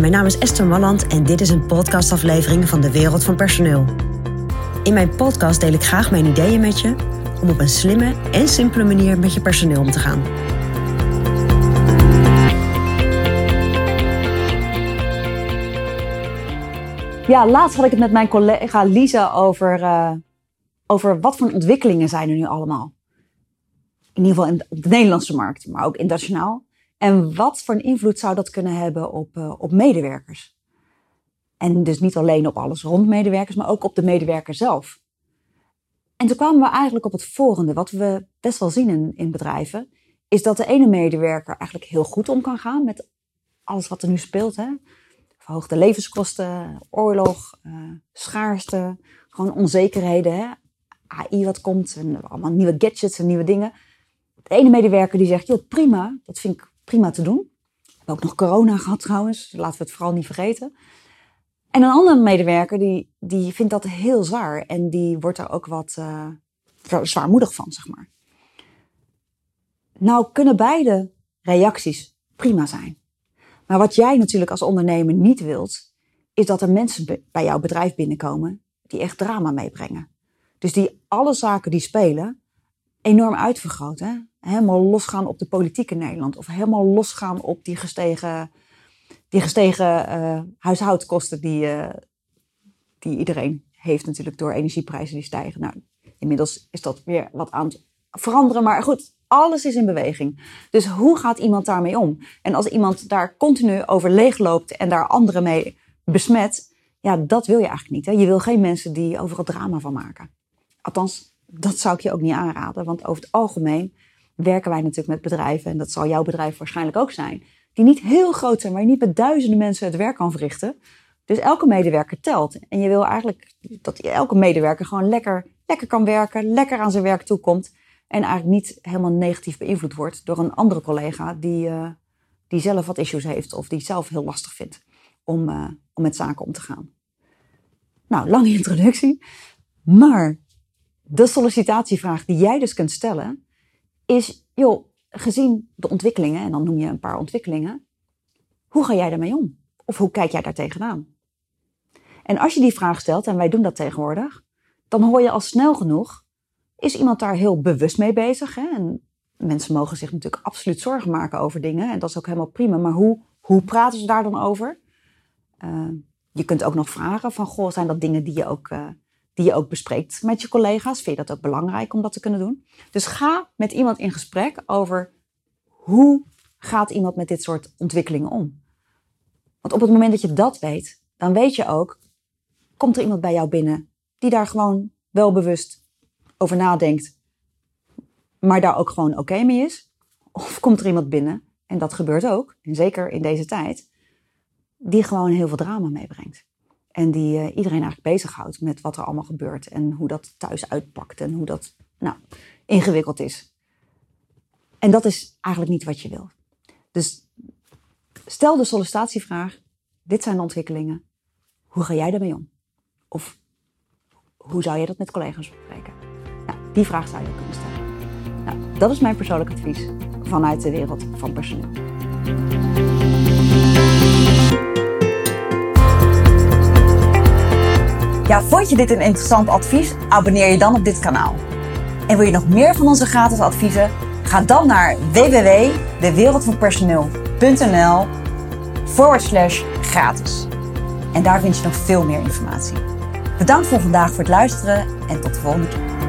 Mijn naam is Esther Malland en dit is een podcastaflevering van de Wereld van Personeel. In mijn podcast deel ik graag mijn ideeën met je om op een slimme en simpele manier met je personeel om te gaan. Ja, laatst had ik het met mijn collega Lisa over, uh, over wat voor ontwikkelingen zijn er nu allemaal. In ieder geval in, de Nederlandse markt, maar ook internationaal. En wat voor een invloed zou dat kunnen hebben op, uh, op medewerkers? En dus niet alleen op alles rond medewerkers, maar ook op de medewerker zelf. En toen kwamen we eigenlijk op het volgende. Wat we best wel zien in, in bedrijven, is dat de ene medewerker eigenlijk heel goed om kan gaan met alles wat er nu speelt. Hè? Verhoogde levenskosten, oorlog, uh, schaarste, gewoon onzekerheden. Hè? AI wat komt, en allemaal nieuwe gadgets en nieuwe dingen. De ene medewerker die zegt, joh prima, dat vind ik prima te doen. We hebben ook nog corona gehad trouwens, laten we het vooral niet vergeten. En een andere medewerker die, die vindt dat heel zwaar en die wordt er ook wat uh, zwaarmoedig van, zeg maar. Nou kunnen beide reacties prima zijn. Maar wat jij natuurlijk als ondernemer niet wilt, is dat er mensen bij jouw bedrijf binnenkomen die echt drama meebrengen. Dus die alle zaken die spelen enorm uitvergroten. Helemaal losgaan op de politiek in Nederland. Of helemaal losgaan op die gestegen, die gestegen uh, huishoudkosten die, uh, die iedereen heeft natuurlijk door energieprijzen die stijgen. Nou, inmiddels is dat weer wat aan het veranderen. Maar goed, alles is in beweging. Dus hoe gaat iemand daarmee om? En als iemand daar continu over leegloopt en daar anderen mee besmet, ja, dat wil je eigenlijk niet. Hè? Je wil geen mensen die overal drama van maken. Althans, dat zou ik je ook niet aanraden, want over het algemeen werken wij natuurlijk met bedrijven, en dat zal jouw bedrijf waarschijnlijk ook zijn, die niet heel groot zijn, waar je niet met duizenden mensen het werk kan verrichten. Dus elke medewerker telt. En je wil eigenlijk dat elke medewerker gewoon lekker, lekker kan werken, lekker aan zijn werk toekomt. En eigenlijk niet helemaal negatief beïnvloed wordt door een andere collega die, uh, die zelf wat issues heeft of die zelf heel lastig vindt om, uh, om met zaken om te gaan. Nou, lange introductie. Maar de sollicitatievraag die jij dus kunt stellen is, joh, gezien de ontwikkelingen, en dan noem je een paar ontwikkelingen, hoe ga jij daarmee om? Of hoe kijk jij daar tegenaan? En als je die vraag stelt, en wij doen dat tegenwoordig, dan hoor je al snel genoeg, is iemand daar heel bewust mee bezig? Hè? En mensen mogen zich natuurlijk absoluut zorgen maken over dingen, en dat is ook helemaal prima, maar hoe, hoe praten ze daar dan over? Uh, je kunt ook nog vragen van, goh, zijn dat dingen die je ook, uh, die je ook bespreekt met je collega's? Vind je dat ook belangrijk om dat te kunnen doen? Dus ga met iemand in gesprek over hoe gaat iemand met dit soort ontwikkelingen om? Want op het moment dat je dat weet, dan weet je ook, komt er iemand bij jou binnen die daar gewoon wel bewust over nadenkt, maar daar ook gewoon oké mee is? Of komt er iemand binnen, en dat gebeurt ook, en zeker in deze tijd, die gewoon heel veel drama meebrengt? En die uh, iedereen eigenlijk bezighoudt met wat er allemaal gebeurt en hoe dat thuis uitpakt en hoe dat nou, ingewikkeld is. En dat is eigenlijk niet wat je wil. Dus stel de sollicitatievraag: dit zijn de ontwikkelingen. Hoe ga jij daarmee om? Of hoe zou je dat met collega's bespreken? Nou, die vraag zou je kunnen stellen. Nou, dat is mijn persoonlijk advies vanuit de wereld van personeel. Vond je dit een interessant advies? Abonneer je dan op dit kanaal. En wil je nog meer van onze gratis adviezen? Ga dan naar www.dewereldvanpersoneel.nl forward slash gratis. En daar vind je nog veel meer informatie. Bedankt voor vandaag voor het luisteren en tot de volgende keer.